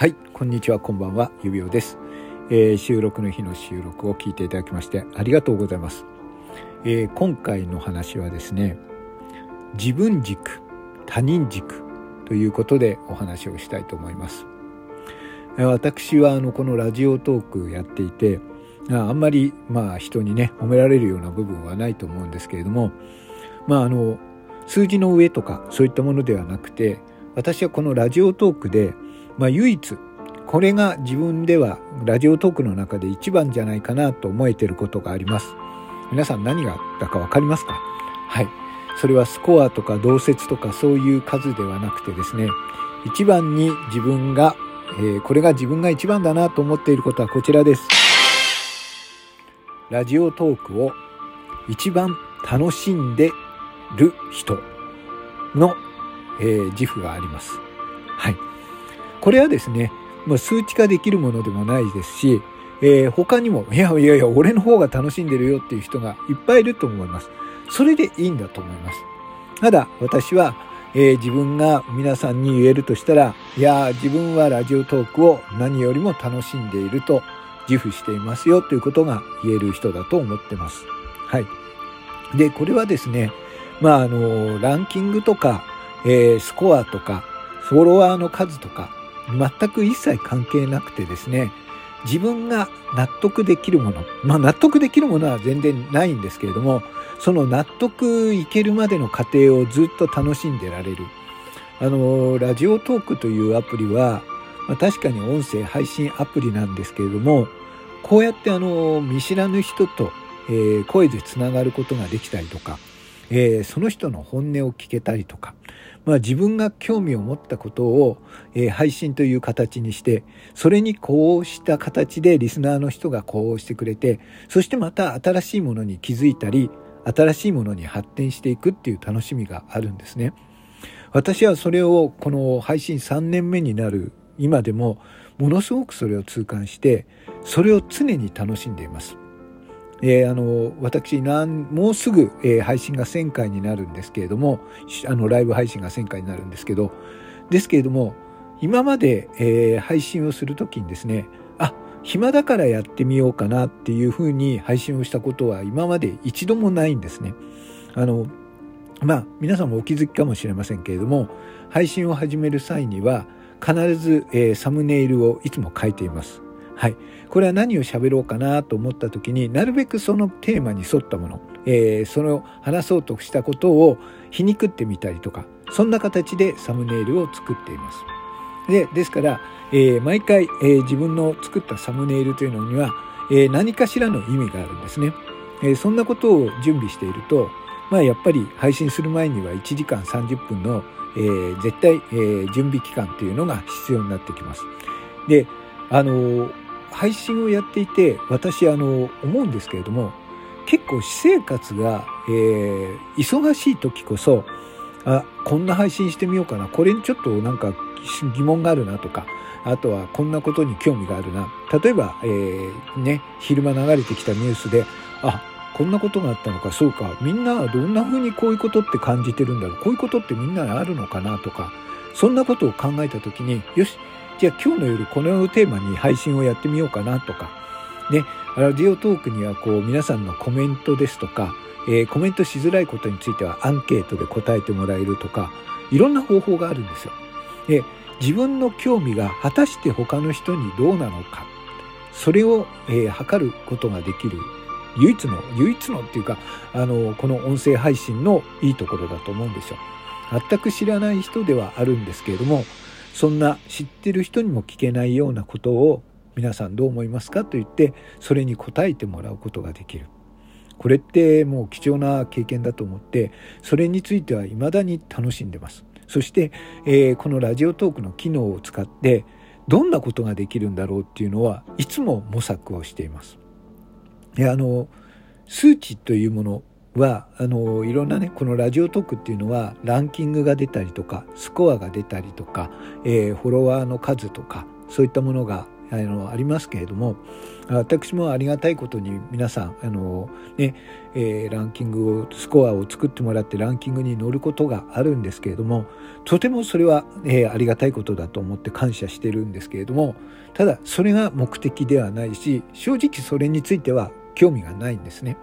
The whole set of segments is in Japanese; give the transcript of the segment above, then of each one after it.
はいこんにちはこんばんは指輪です、えー、収録の日の収録を聞いていただきましてありがとうございます、えー、今回の話はですね自分軸他人軸ということでお話をしたいと思います。私はあのこのラジオトークやっていてあんまりまあ人にね褒められるような部分はないと思うんですけれどもまああの数字の上とかそういったものではなくて私はこのラジオトークで、まあ、唯一これが自分ではラジオトークの中で一番じゃないかなと思えてることがあります。皆さん何がだか分かりますか？はい。それはスコアとか同説とかそういう数ではなくてですね。一番に自分が、えー、これが自分が一番だなと思っていることはこちらです。ラジオトークを一番楽しんでる人の、えー、自負があります。はい。これはですね、まあ、数値化できるものでもないですし、えー、他にも、いやいやいや、俺の方が楽しんでるよっていう人がいっぱいいると思います。それでいいんだと思います。ただ、私は、えー、自分が皆さんに言えるとしたら、いや、自分はラジオトークを何よりも楽しんでいると自負していますよということが言える人だと思ってます。はい。で、これはですね、まあ、あの、ランキングとか、えー、スコアとか、フォロワーの数とか、全く一切関係なくてですね、自分が納得できるもの、まあ納得できるものは全然ないんですけれども、その納得いけるまでの過程をずっと楽しんでられる。あの、ラジオトークというアプリは、まあ、確かに音声配信アプリなんですけれども、こうやってあの、見知らぬ人と、えー、声でつながることができたりとか、えー、その人の本音を聞けたりとか、まあ、自分が興味を持ったことを、えー、配信という形にしてそれにこうした形でリスナーの人がこうしてくれてそしてまた新しいものに気づいたり新しいものに発展していくっていう楽しみがあるんですね。私はそれをこの配信3年目になる今でもものすごくそれを痛感してそれを常に楽しんでいます。えー、あの私なんもうすぐ、えー、配信が1000回になるんですけれどもあのライブ配信が1000回になるんですけどですけれども今まで、えー、配信をする時にですねあ暇だからやってみようかなっていうふうに配信をしたことは今まで一度もないんですね。あのまあ皆さんもお気づきかもしれませんけれども配信を始める際には必ず、え、サムネイルをいつも書いています。はい。これは何を喋ろうかなと思った時になるべくそのテーマに沿ったもの、えー、その話そうとしたことを皮肉ってみたりとかそんな形でサムネイルを作っています。でですから、えー、毎回、えー、自分の作ったサムネイルというのには、え、何かしらの意味があるんですね。えそんなことを準備していると、まあ、やっぱり配信する前には1時間30分の、え絶対、え準備期間というのが必要になってきます。であの配信をやっていて私あの思うんですけれども結構私生活が、えー、忙しい時こそあこんな配信してみようかなこれにちょっとなんか疑問があるなとかあとはこんなことに興味があるな。例えば、えー、ね昼間流れてきたニュースであこんなことがあったのかそうかみんなはどんな風にこういうことって感じてるんだろうこういうことってみんなあるのかなとかそんなことを考えた時によしじゃあ今日の夜このテーマに配信をやってみようかなとか、ね、ラジオトークにはこう皆さんのコメントですとか、えー、コメントしづらいことについてはアンケートで答えてもらえるとか、いろんな方法があるんですよ。で、自分の興味が果たして他の人にどうなのか、それを、えー、測ることができる唯一の、唯一のっていうか、あの、この音声配信のいいところだと思うんですよ。全く知らない人ではあるんですけれども、そんな知ってる人にも聞けないようなことを皆さんどう思いますかと言ってそれに答えてもらうことができる。これってもう貴重な経験だと思ってそれについては未だに楽しんでます。そして、えー、このラジオトークの機能を使ってどんなことができるんだろうっていうのはいつも模索をしています。であの数値というものはあのいろんなねこのラジオトークっていうのはランキングが出たりとかスコアが出たりとか、えー、フォロワーの数とかそういったものが、あのありますけれども私もありがたいことに皆さんあの、ねえー、ランキングをスコアを作ってもらってランキングに乗ることがあるんですけれどもとてもそれは、えー、ありがたいことだと思って感謝してるんですけれどもただそれが目的ではないし正直それについては興味がないんですね。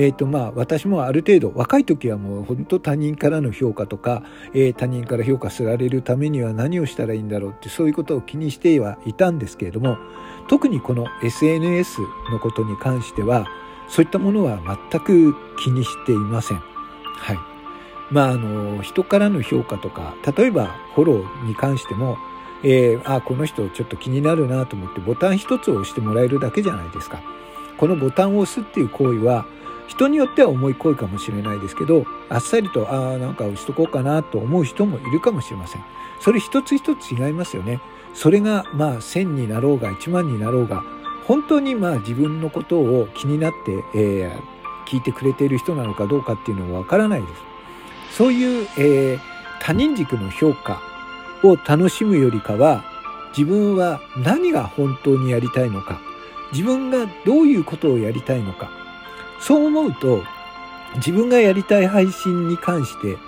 えーとまあ、私もある程度若い時はもう本当他人からの評価とか、えー、他人から評価されるためには何をしたらいいんだろうってそういうことを気にしてはいたんですけれども特にこの SNS のことに関してはそういったものは全く気にしていません。はい。まあ、あの、人からの評価とか、例えばフォローに関しても、えー、あ、この人ちょっと気になるなと思ってボタン一つを押してもらえるだけじゃないですか。このボタンを押すっていう行為は、人によっては重い行為かもしれないですけど、あっさりと、ああ、なんか押しとこうかなと思う人もいるかもしれません。それ一つ一つ違いますよね。それが、まあ、1000になろうが、1万になろうが、本当にまあ自分のことを気になって、えー、聞いてくれている人なのかどうかっていうのはわからないです。そういう、えー、他人軸の評価を楽しむよりかは、自分は何が本当にやりたいのか、自分がどういうことをやりたいのか、そう思うと、自分がやりたい配信に関して、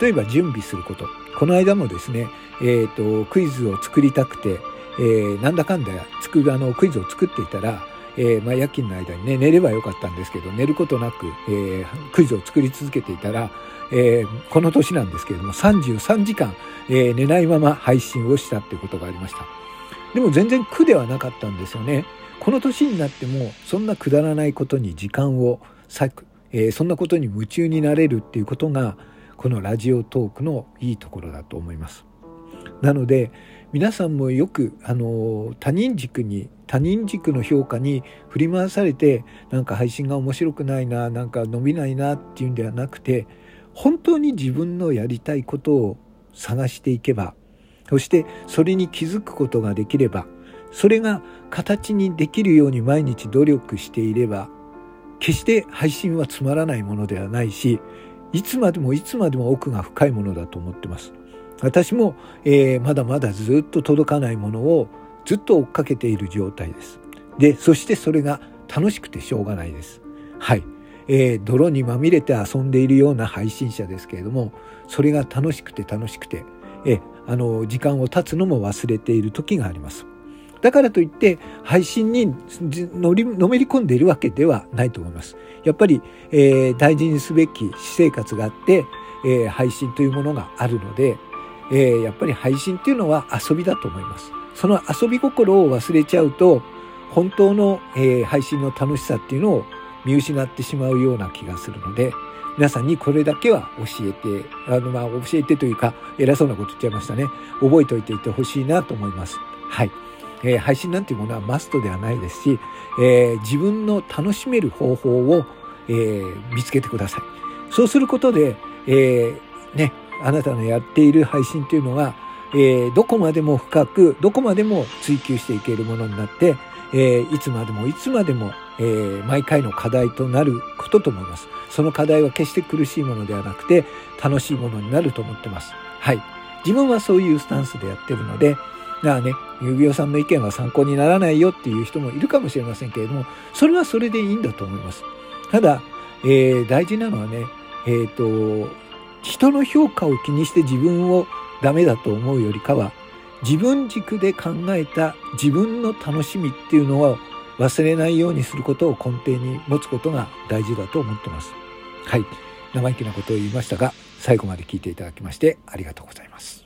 例えば準備すること。この間もですね、えっ、ー、と、クイズを作りたくて、えー、なんだかんだ作る、あの、クイズを作っていたら、えー、まあ、夜勤の間にね、寝ればよかったんですけど、寝ることなく、えー、クイズを作り続けていたら、え、この年なんですけれども、33時間、え、寝ないまま配信をしたってことがありました。でも全然苦ではなかったんですよね。この年になってもそんなくだらないことに時間を割く、えー、そんなことに夢中になれるっていうことがこのラジオトークのいいところだと思います。なので皆さんもよくあの他人軸に他人軸の評価に振り回されてなんか配信が面白くないななんか伸びないなっていうんではなくて本当に自分のやりたいことを探していけばそしてそれに気づくことができればそれが形にできるように毎日努力していれば決して配信はつまらないものではないしいつまでもいつまでも奥が深いものだと思ってます。私も、えー、まだまだずっと届かないものをずっと追っかけている状態です。でそしてそれが楽しくてしょうがないです。はい、えー、泥にまみれて遊んでいるような配信者ですけれどもそれが楽しくて楽しくて、えー、あの時間を経つのも忘れている時があります。だからといって配信にのりのめり込んでいるわけではないと思います。やっぱり、えー、大事にすべき私生活があって、えー、配信というものがあるので、えー、やっぱり配信っていうのは遊びだと思います。その遊び心を忘れちゃうと本当の、え配信の楽しさっていうのを見失ってしまうような気がするので皆さんにこれだけは教えてあのまあ教えてというか偉そうなこと言っちゃいましたね覚えておいていてほしいなと思います。はいえー、配信なんていうものはマストではないですし、えー、自分の楽しめる方法を、えー、見つけてください。そうすることで、えね、あなたのやっている配信というのが、えどこまでも深く、どこまでも追求していけるものになって、えいつまでもいつまでも、え毎回の課題となることと思います。その課題は決して苦しいものではなくて、楽しいものになると思ってます。はい。自分はそういうスタンスでやってるので、がね、指輪さんの意見は参考にならないよっていう人もいるかもしれませんけれども、それはそれでいいんだと思います。ただ、えー、大事なのはね、えっ、ー、と、人の評価を気にして自分をダメだと思うよりかは、自分軸で考えた自分の楽しみっていうのを忘れないようにすることを根底に持つことが大事だと思ってます。はい。生意気なことを言いましたが、最後まで聞いていただきましてありがとうございます。